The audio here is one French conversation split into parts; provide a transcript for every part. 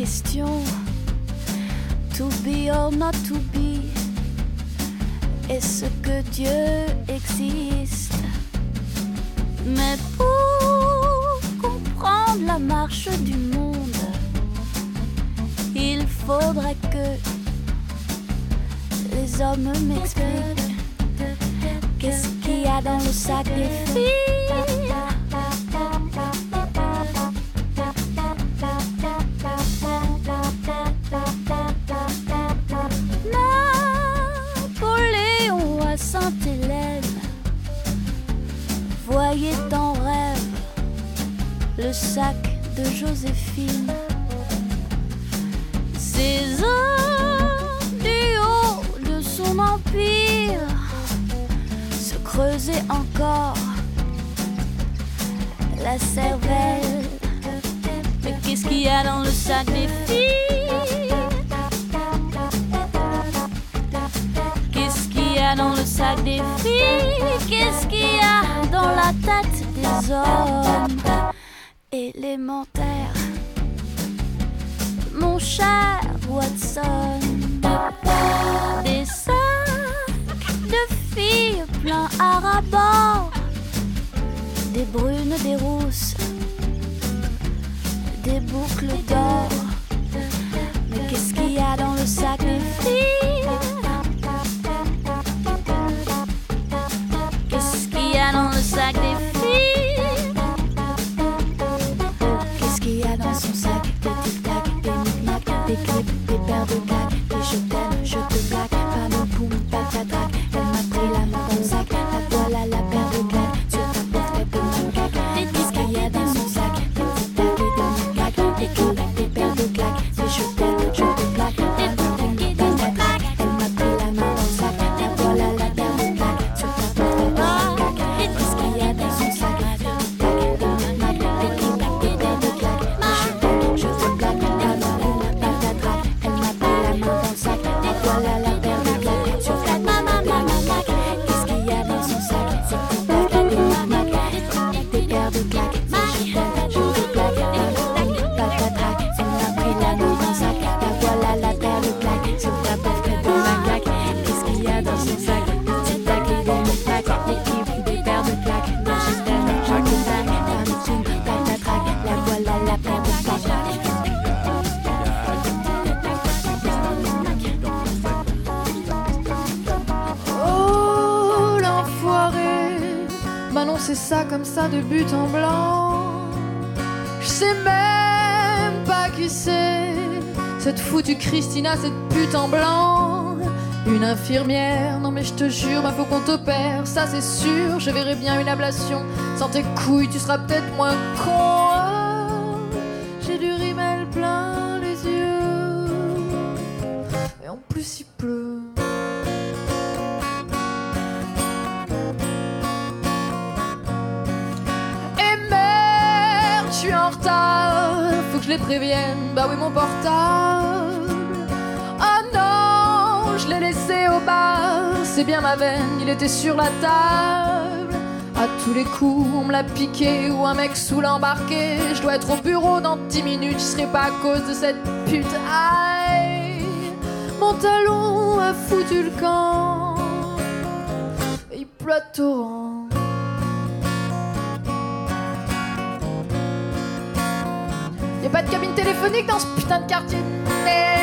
questions. To be or not to be. Est-ce que Dieu existe? Mais pour comprendre la marche du monde, il faudrait que les hommes m'expliquent qu'est-ce qu'il y a dans le sac de Joséphine. Des boucles d'or. Christina, cette pute en blanc Une infirmière, non mais je te jure, bah faut qu'on t'opère Ça c'est sûr, je verrai bien une ablation Sans tes couilles tu seras peut-être moins con J'ai du rimel plein les yeux Et en plus il pleut Et merde, je suis en retard. Faut que je les prévienne. Bah oui, mon portable. C'est bien ma veine, il était sur la table. À tous les coups, on me l'a piqué ou un mec sous l'embarqué. Je dois être au bureau dans 10 minutes, je serai pas à cause de cette pute. Aïe, mon talon a foutu le camp. Il pleut torrent. A pas de cabine téléphonique dans ce putain de quartier de.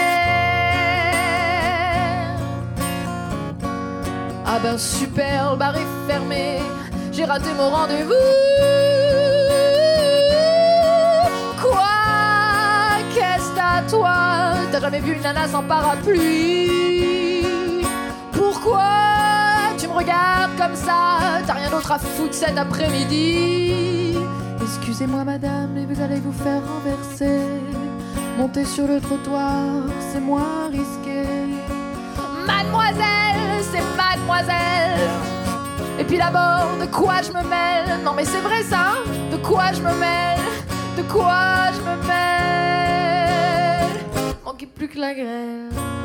Ben super, fermé. J'ai raté mon rendez-vous. Quoi? Qu'est-ce t'as toi? T'as jamais vu une nana sans parapluie? Pourquoi tu me regardes comme ça? T'as rien d'autre à foutre cet après-midi Excusez-moi madame, mais vous allez vous faire renverser. Monter sur le trottoir, c'est moins risqué. Mademoiselle, c'est mademoiselle. Et puis d'abord, de quoi je me mêle? Non mais c'est vrai ça hein? De quoi je me mêle? De quoi je me mêle? Manquait plus que la grève.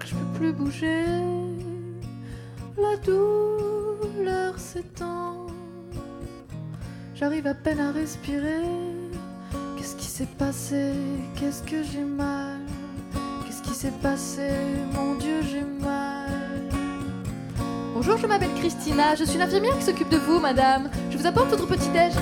que je peux plus bouger. La douleur s'étend. J'arrive à peine à respirer. Qu'est-ce qui s'est passé? Qu'est-ce que j'ai mal? Qu'est-ce qui s'est passé? Mon Dieu, j'ai mal. Bonjour, je m'appelle Christina. Je suis l'infirmière qui s'occupe de vous, madame. Je vous apporte votre petit-déj.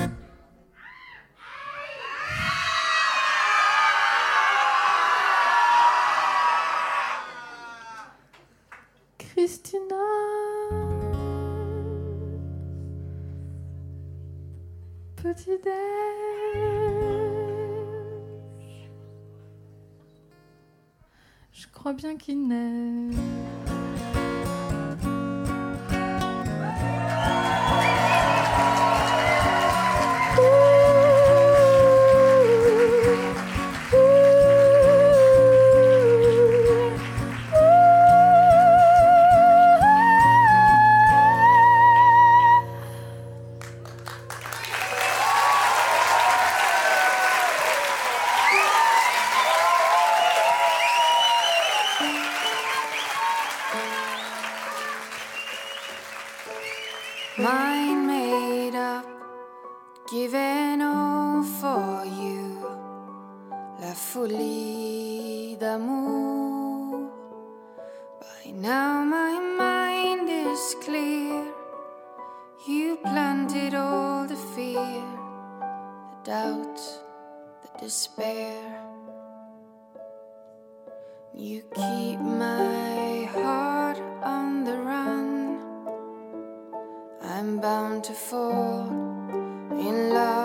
bien qu'il neige. You keep my heart on the run. I'm bound to fall in love.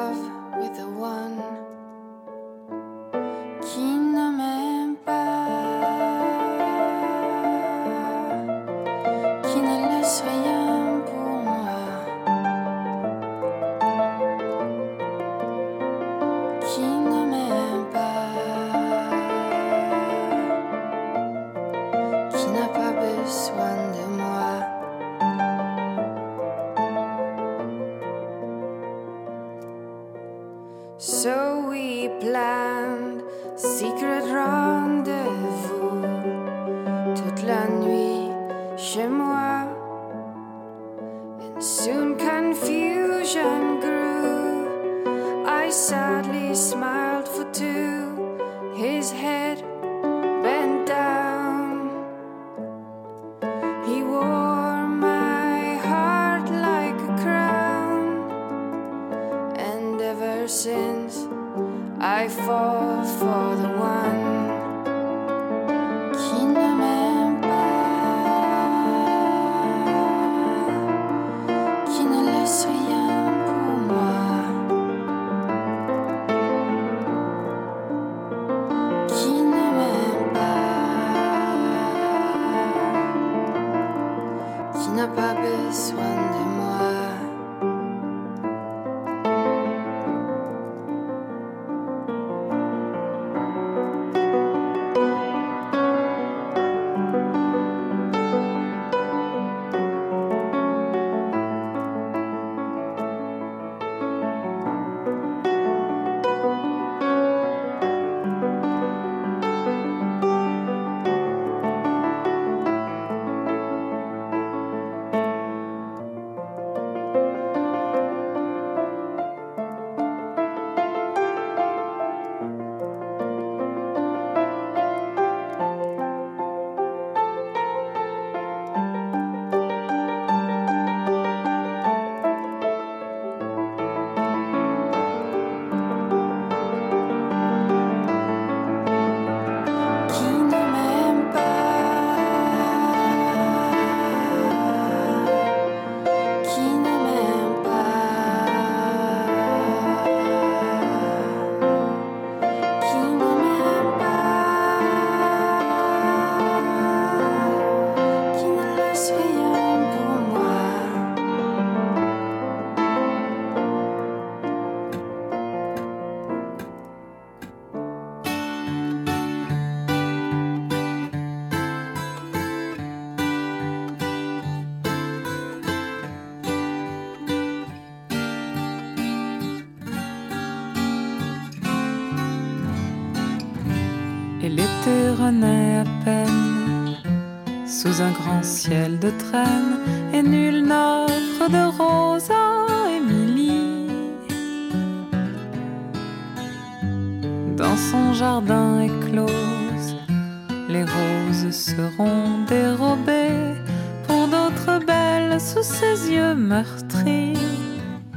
Sous ses yeux meurtris.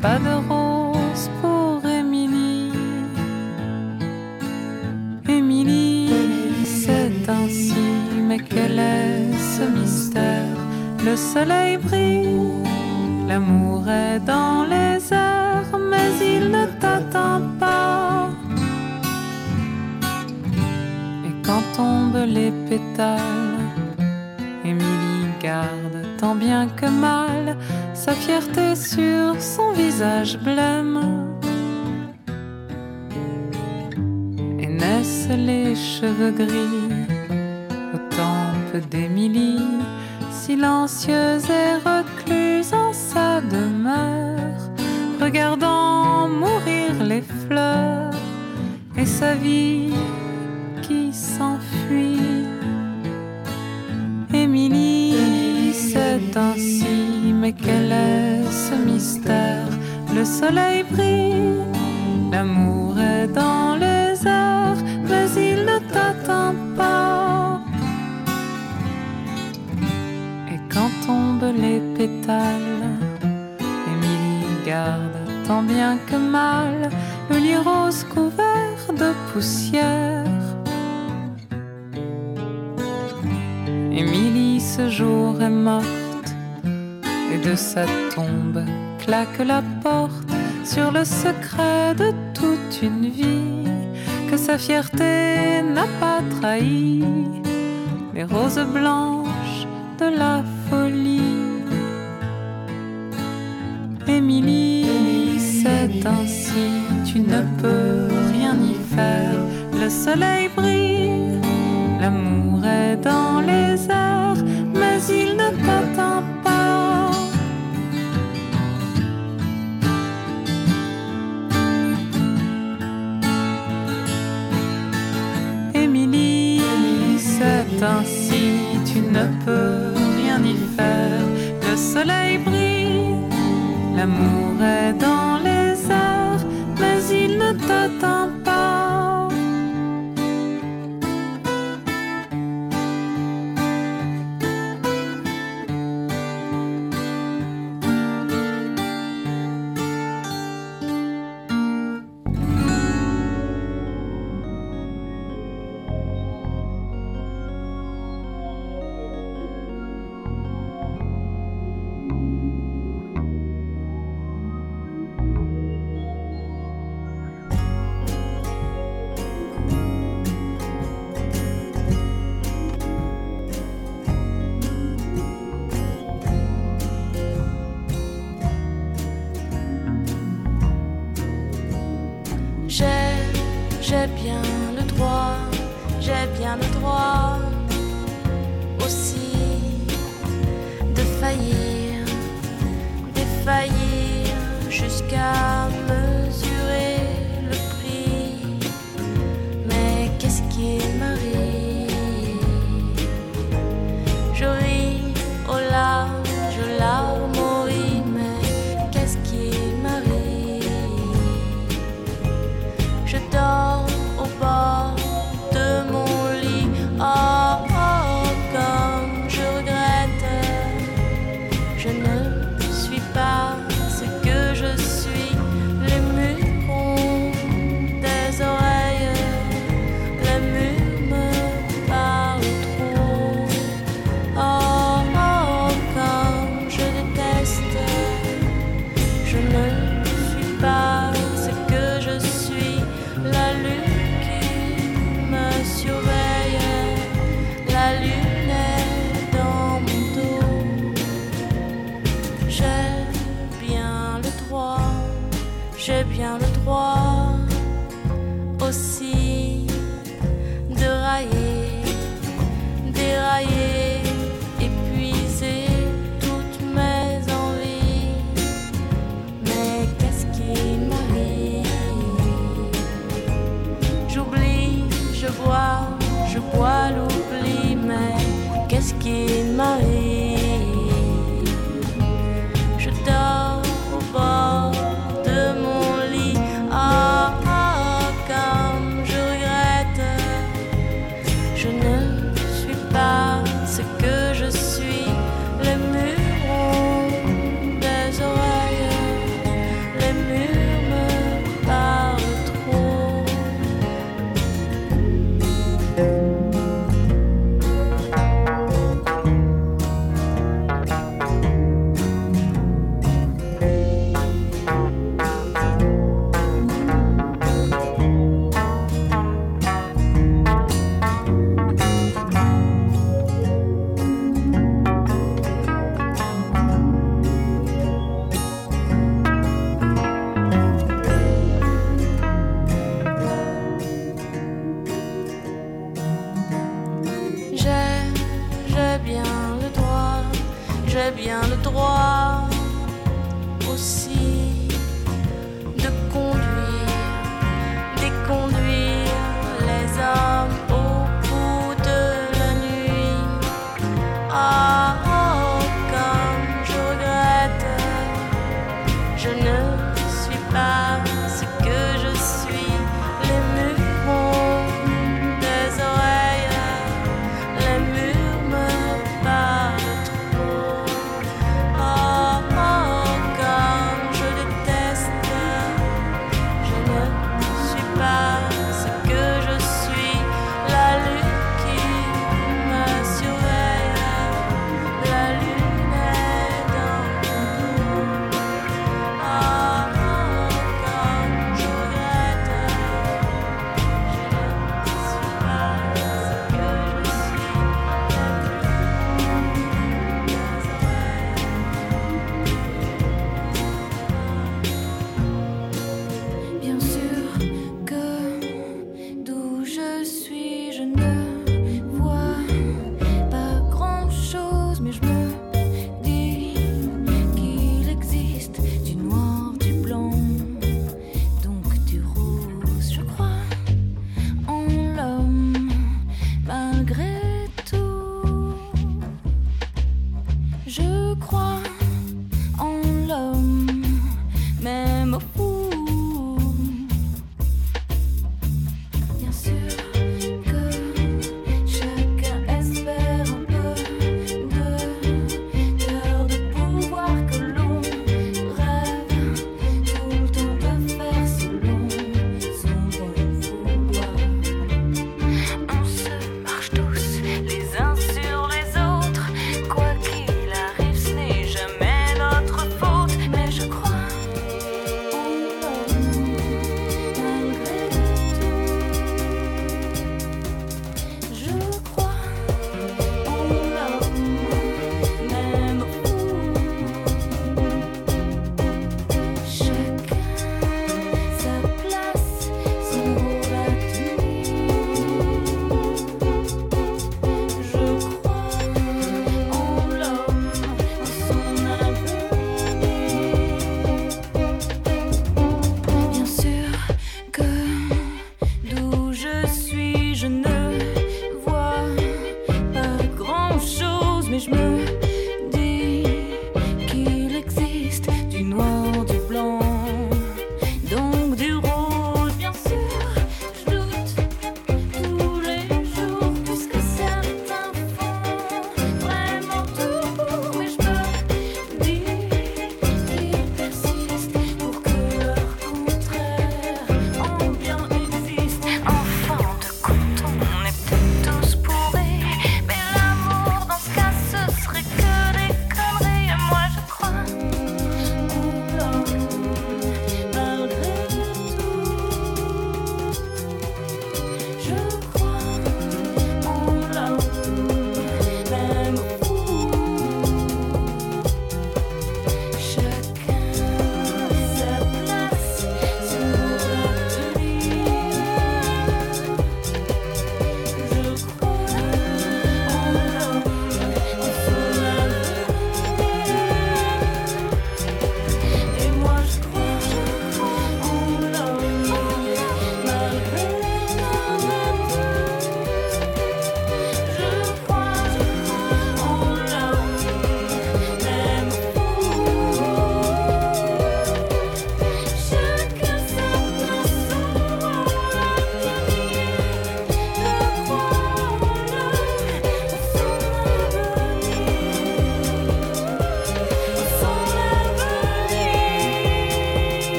Pas de rose pour Émilie. Émilie, c'est ainsi, mais quel est ce mystère? Le soleil brille, l'amour est dans les airs, mais il ne t'attend pas. Et quand tombent les pétales, tant bien que mal sa fierté sur son visage blême. Et naissent les cheveux gris au temple d'Émilie, silencieuse et recluse en sa demeure, regardant mourir les fleurs et sa vie qui s'enfuit. Ainsi, mais quel est ce mystère? Le soleil brille, l'amour est dans les airs, mais il ne t'attend pas. Et quand tombent les pétales, Émilie garde tant bien que mal le lit rose couvert de poussière. Émilie ce jour est morte de sa tombe claque la porte sur le secret de toute une vie que sa fierté n'a pas trahi les roses blanches de la folie. Émilie, c'est ainsi, tu ne peux rien y faire. Le soleil brille, l'amour est dans les airs, ainsi, tu ne peux rien y faire. Le soleil brille, l'amour est dans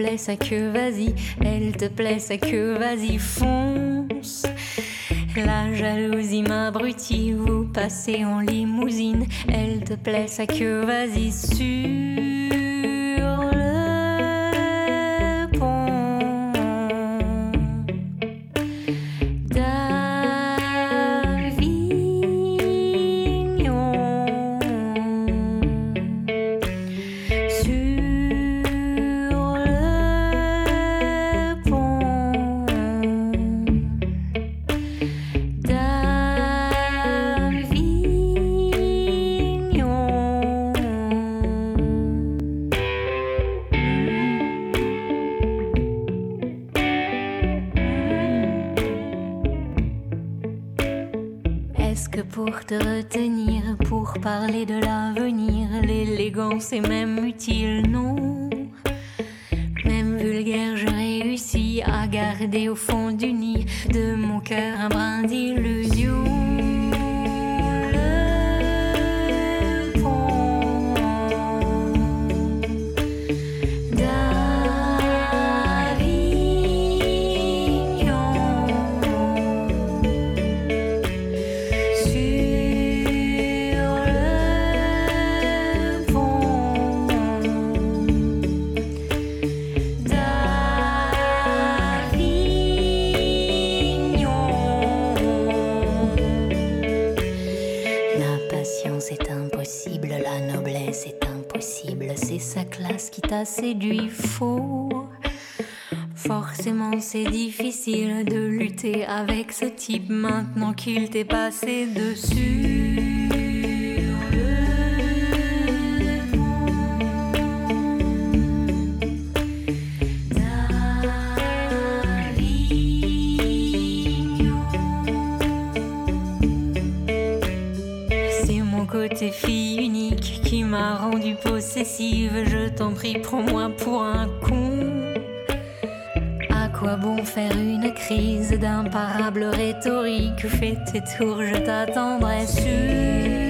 plaît, sa queue, vas-y, elle te plaît, sa queue, vas-y, fonce. La jalousie m'abrutit, vous passez en limousine, elle te plaît, sa queue, vas-y, sur. ce type maintenant qu'il t'est passé dessus. C'est mon Côté fille unique qui m'a rendue possessive, je t'en prie, prends-moi pour un con. Quoi bon faire une crise d'imparable rhétorique? Fais tes tours, je t'attendrai sur.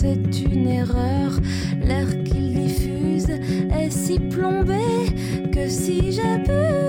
c'est une erreur. L'air qu'il diffuse est si plombé que si j'abuse.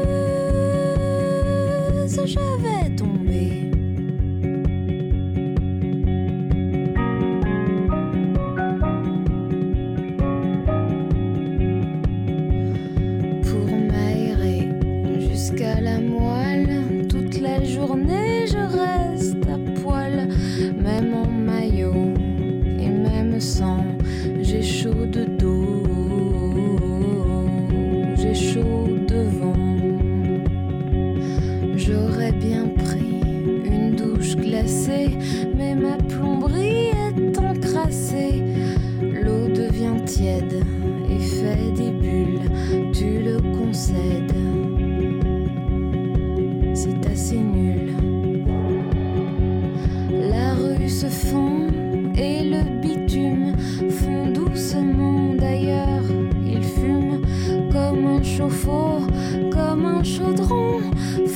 chauffe-eau comme un chaudron,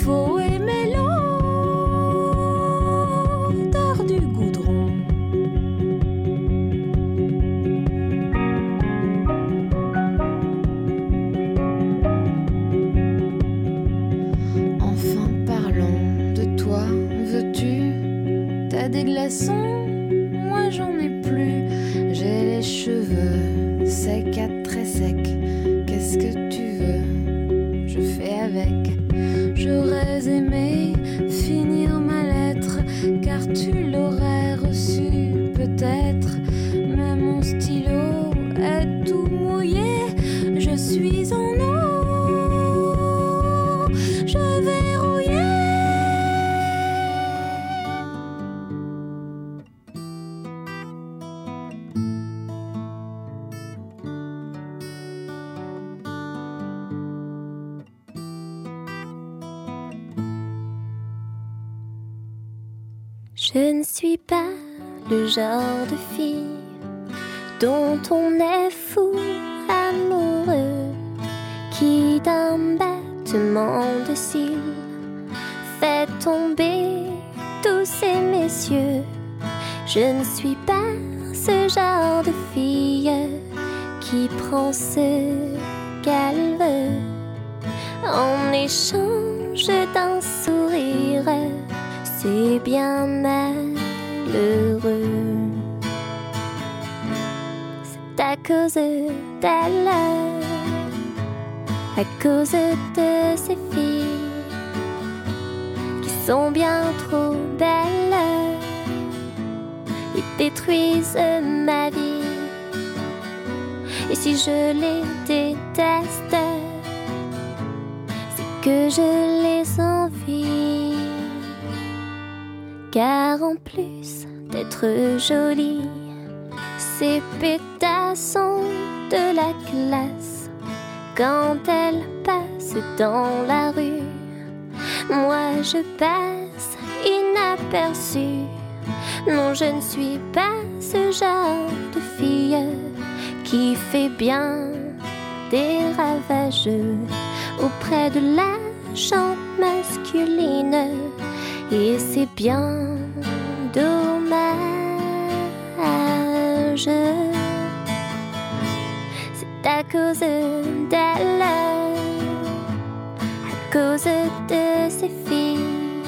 faut aimer. À cause de ces filles qui sont bien trop belles et détruisent ma vie. Et si je les déteste, c'est que je les envie. Car en plus d'être jolies, ces pétas sont de la classe. Quand elles passent dans la rue, moi je passe inaperçue. Non, je ne suis pas ce genre de fille qui fait bien des ravages auprès de la chante masculine. Et c'est bien dommage. À cause d'elle, à cause de ces filles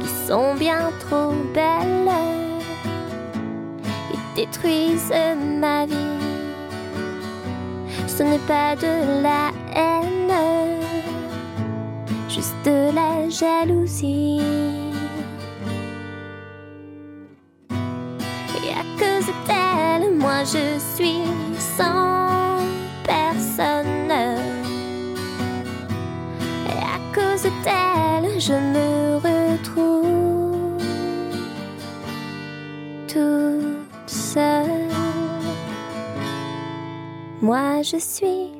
qui sont bien trop belles et détruisent ma vie. Ce n'est pas de la haine, juste de la jalousie. D'elle, moi je suis sans personne. Et à cause d'elle, je me retrouve toute seule. Moi je suis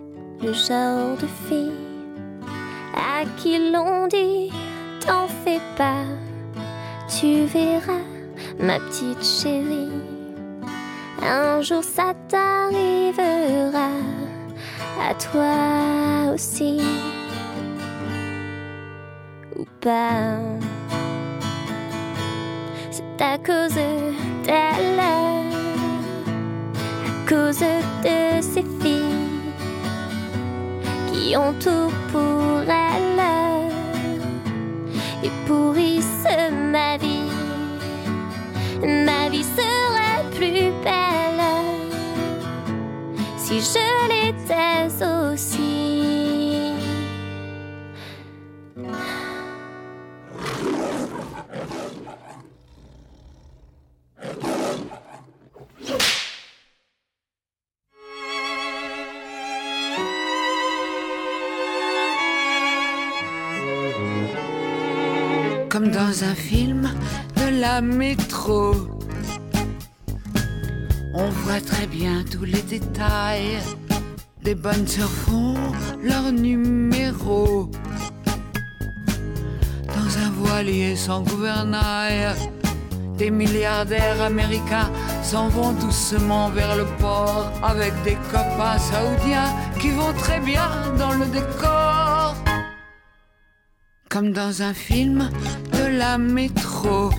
le genre de fille à qui l'on dit t'en fais pas, tu verras ma petite chérie. Un jour ça t'arrivera à toi aussi. Ou pas. C'est à cause d'elle, à cause de ces filles qui ont tout pour elle et pourrissent ma vie. Ma vie serait si je l'étais aussi. Comme dans un film de la métro. Bien tous les détails. Des bonnes sœurs font leur numéro. Dans un voilier sans gouvernail, des milliardaires américains s'en vont doucement vers le port avec des copains saoudiens qui vont très bien dans le décor. Comme dans un film de la métro.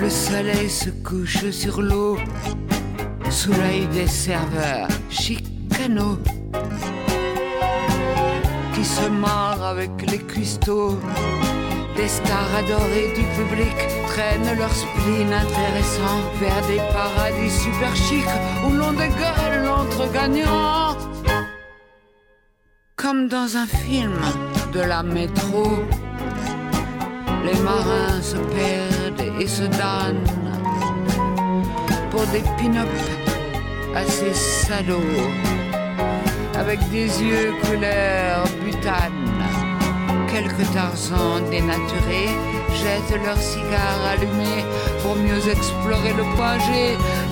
Le soleil se couche sur l'eau, sous l'œil des serveurs chicanos qui se marrent avec les cuistots. Des stars adorées du public traînent leur spleen intéressant vers des paradis super chics où l'on dégueule entre gagnants. Comme dans un film de la métro, les marins se perdent et se donnent pour des pin-up assez salauds, avec des yeux couleur butane. Quelques tarzans dénaturés jettent leurs cigares allumés pour mieux explorer le point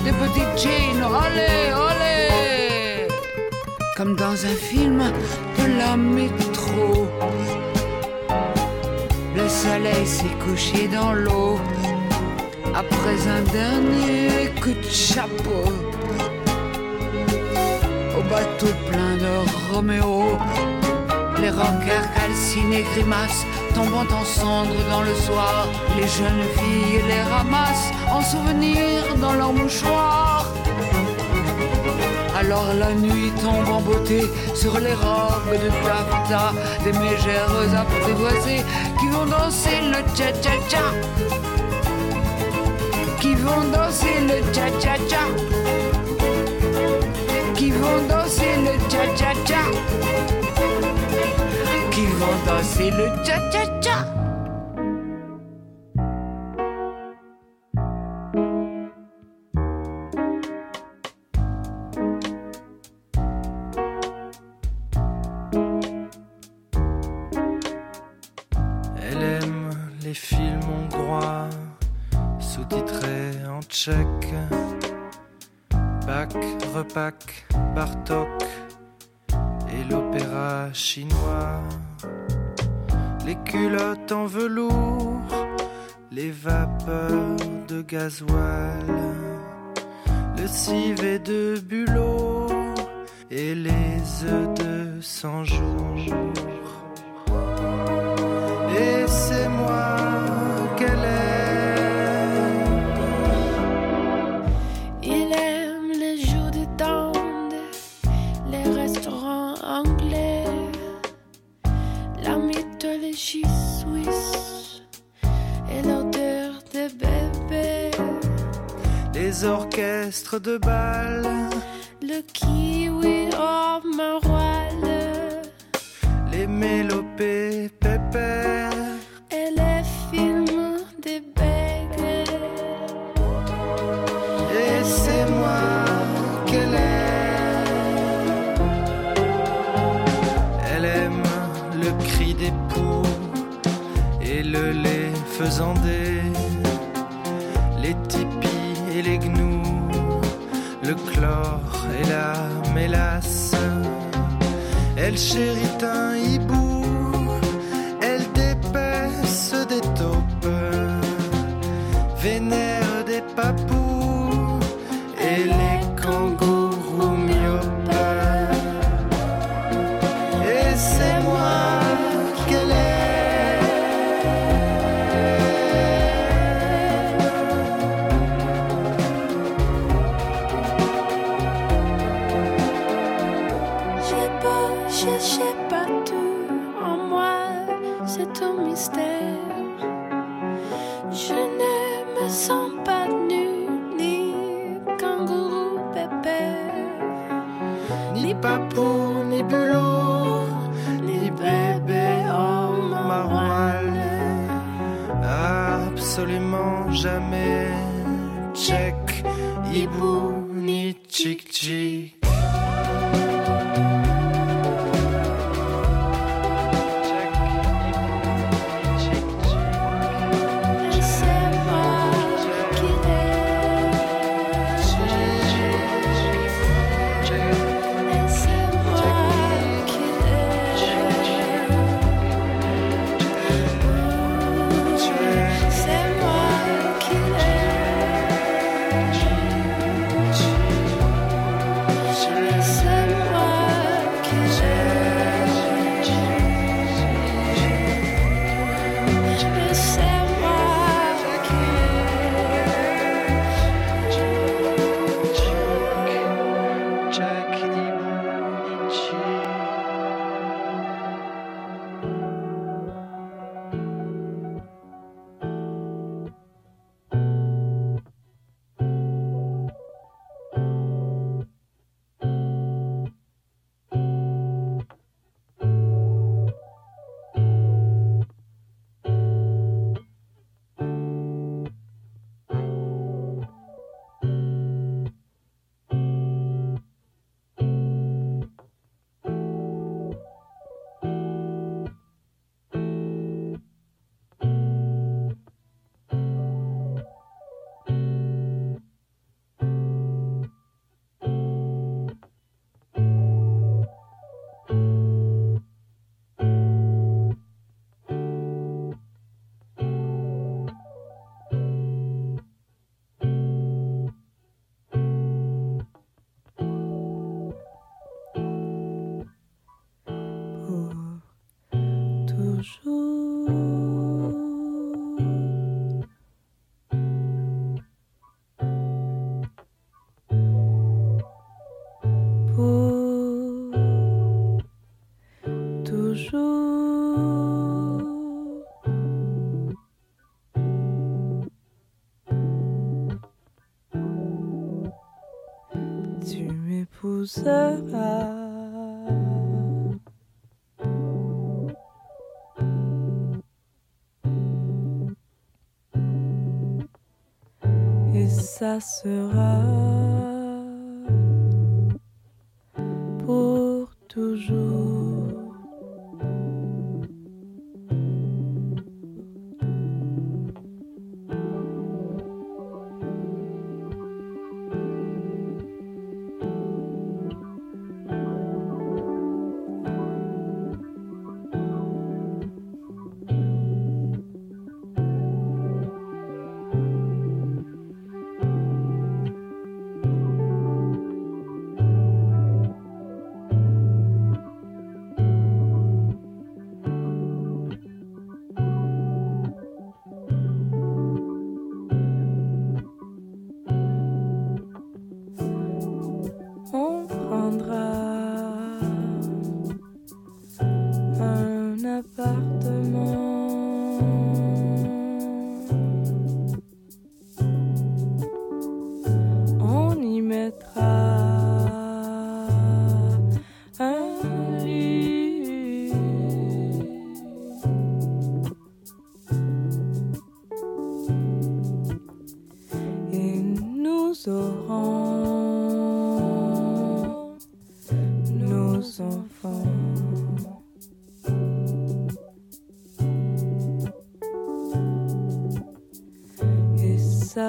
des petites jeans. Olé, olé! Comme dans un film de la métro. Le soleil s'est couché dans l'eau après un dernier coup de chapeau. Au bateau plein de Roméo, les rockers calcinés grimacent, tombant en cendres dans le soir. Les jeunes filles les ramassent en souvenir dans leurs mouchoirs. Alors la nuit tombe en beauté sur les robes de taffetas des mégères apprivoisées qui vont danser le cha-cha-cha. Qui vont danser le cha-cha-cha. Qui vont danser le cha-cha-cha. Qui vont danser le cha-cha-cha. Bartok et l'opéra chinois. Les culottes en velours, les vapeurs de gasoil, le civet de bulot et les œufs de 100 jours. Orchestres de bal. Elle m'épouseras. Et ça sera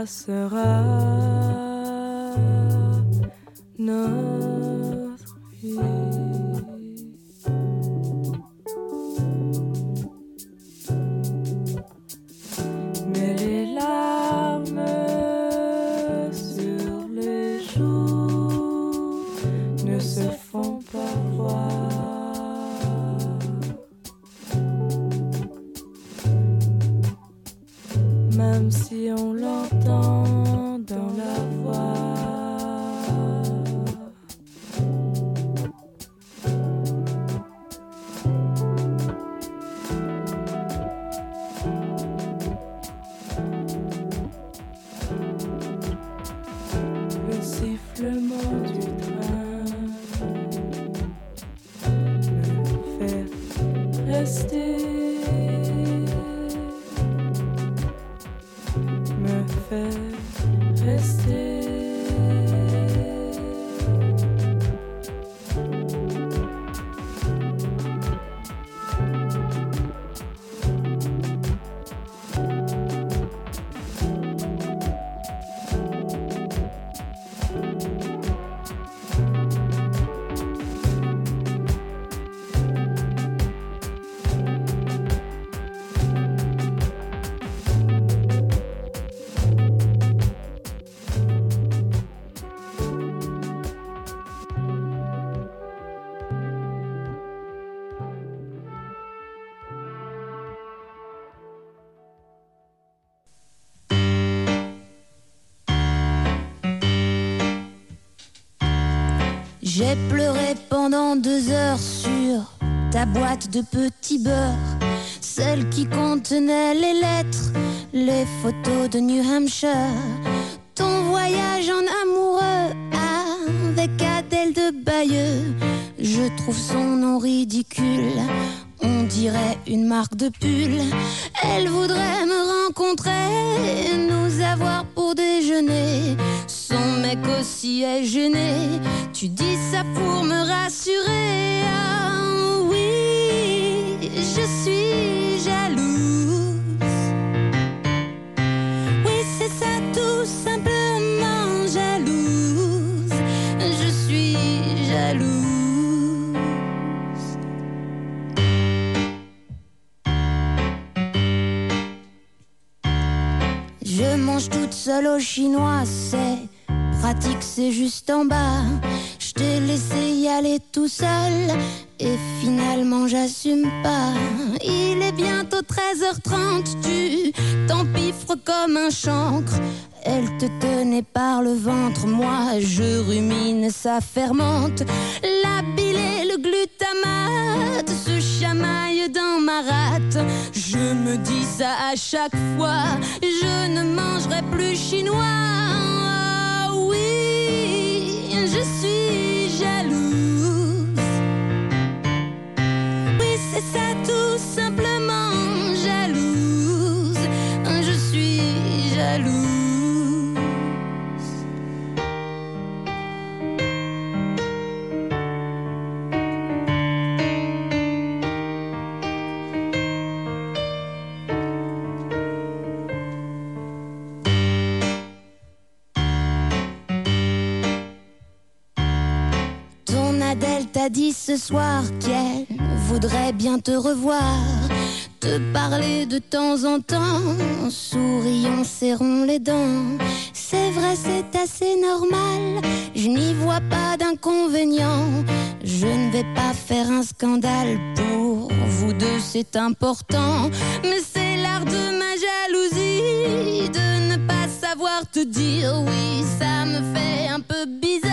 ça sifflement deux heures sur ta boîte de petits beurre, celle qui contenait les lettres, les photos de New Hampshire, ton voyage en amoureux avec Adèle de Bayeux. Je trouve son nom ridicule, marque de pull. Elle voudrait me rencontrer, nous avoir pour déjeuner. Son mec aussi est gêné. Tu dis ça pour me rassurer. Ah oui, je suis jalouse. Oui, c'est ça tout simplement jalouse. Je suis jalouse. Seule au chinois, c'est pratique, c'est juste en bas. Je t'ai laissé y aller tout seul et finalement j'assume pas. Il est bientôt 13h30, tu t'empiffres comme un chancre. Elle te tenait par le ventre, moi je rumine, ça fermente. La bile et le glutamate dans ma rate. Je me dis ça à chaque fois. Je ne mangerai plus chinois. Ah oui, je suis jalouse. Oui, c'est ça tout simplement t'a dit ce soir qu'elle voudrait bien te revoir, te parler de temps en temps, sourions, serrons les dents. C'est vrai, c'est assez normal, je n'y vois pas d'inconvénient. Je ne vais pas faire un scandale pour vous deux, c'est important. Mais c'est l'art de ma jalousie de ne pas savoir te dire oui, ça me fait un peu bizarre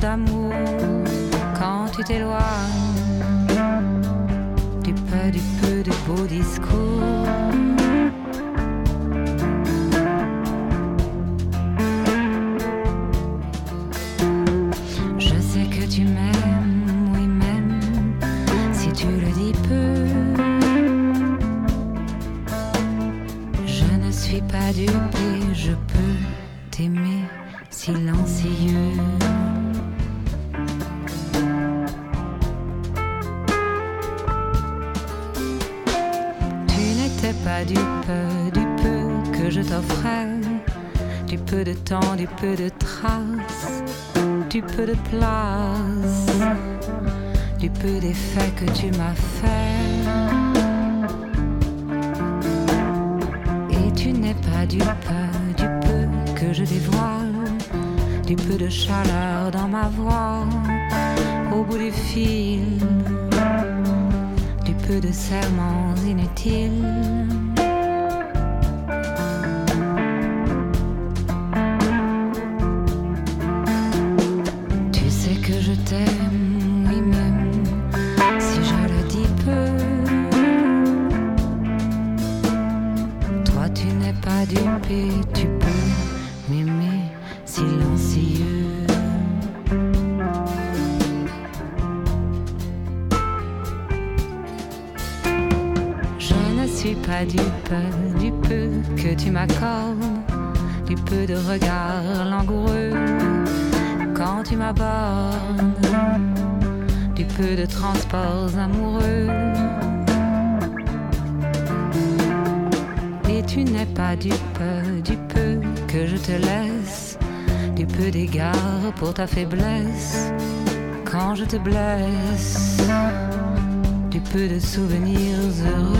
d'amour. Quand tu t'éloignes pas du peu, du peu que je t'offrais, du peu de temps, du peu de traces, du peu de place, du peu d'effet que tu m'as fait. Et tu n'es pas du peu, du peu que je dévoile, du peu de chaleur dans ma voix, au bout du fil peu de serments inutiles. Faiblesse quand je te blesse du peu de souvenirs heureux.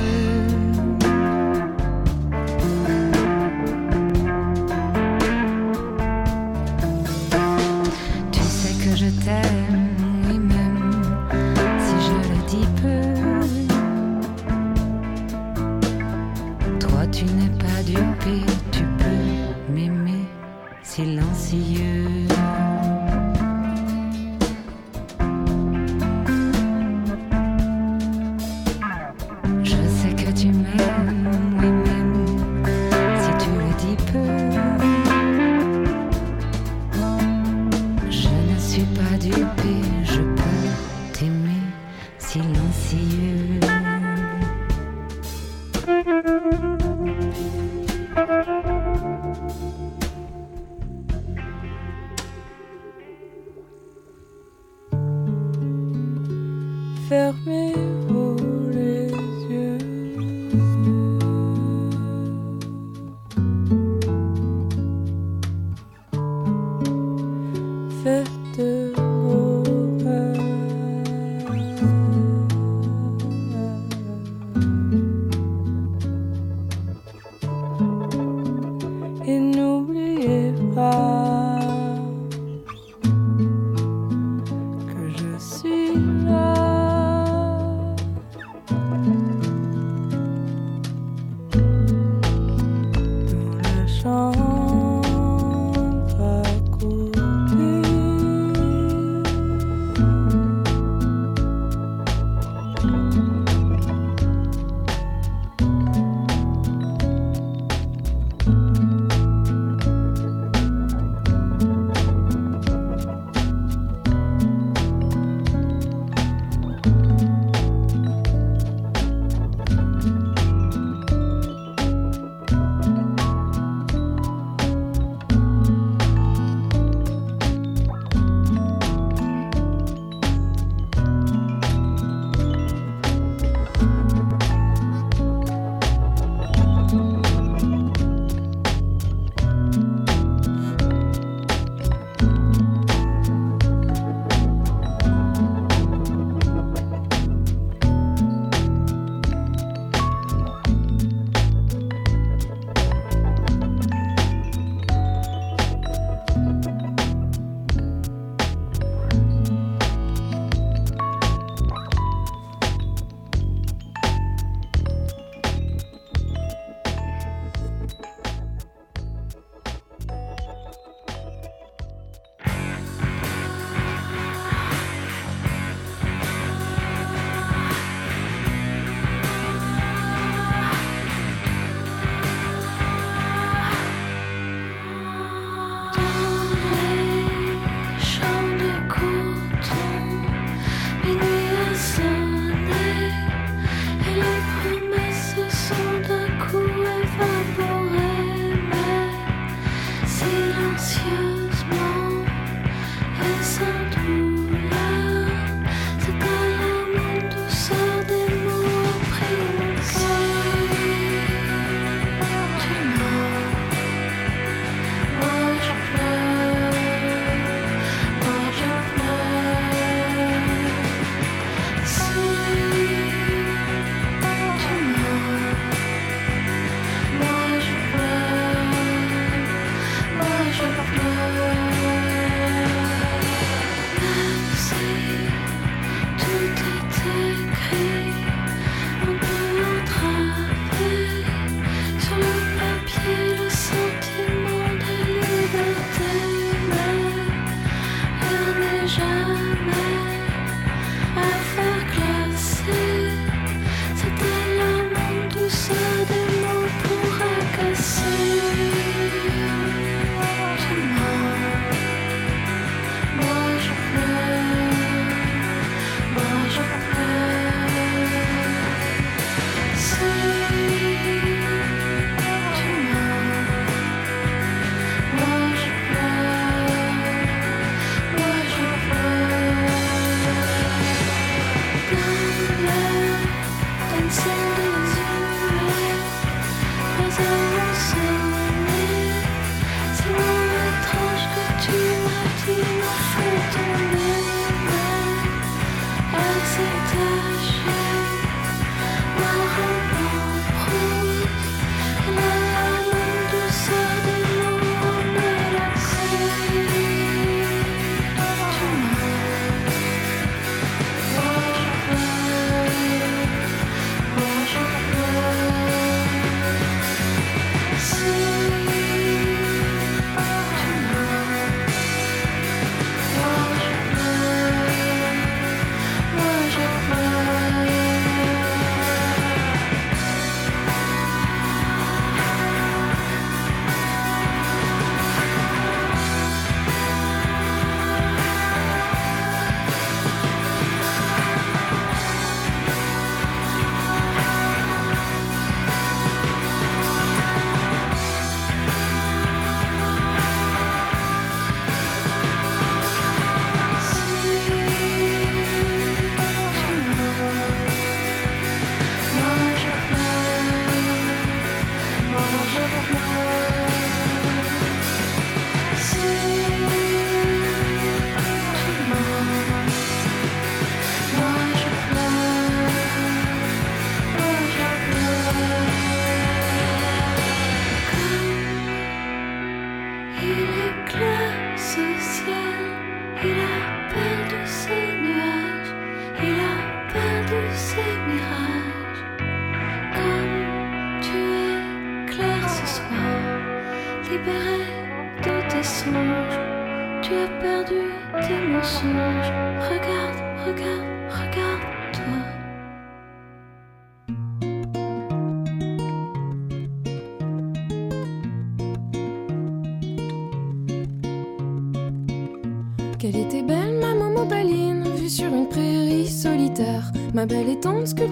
Tu sais que je t'aime, oui même si je le dis peu. Toi tu n'es pas dupe et tu peux m'aimer silencieux.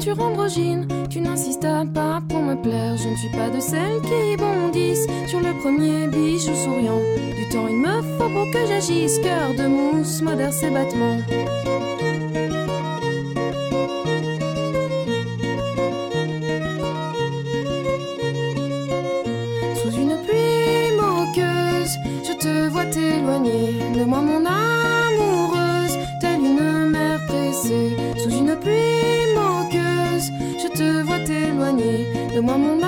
nature androgyne. Tu n'insistas pas pour me plaire. Je ne suis pas de celles qui bondissent sur le premier bijou souriant. Du temps, il me faut pour que j'agisse. Cœur de mousse, modère ses battements. de moi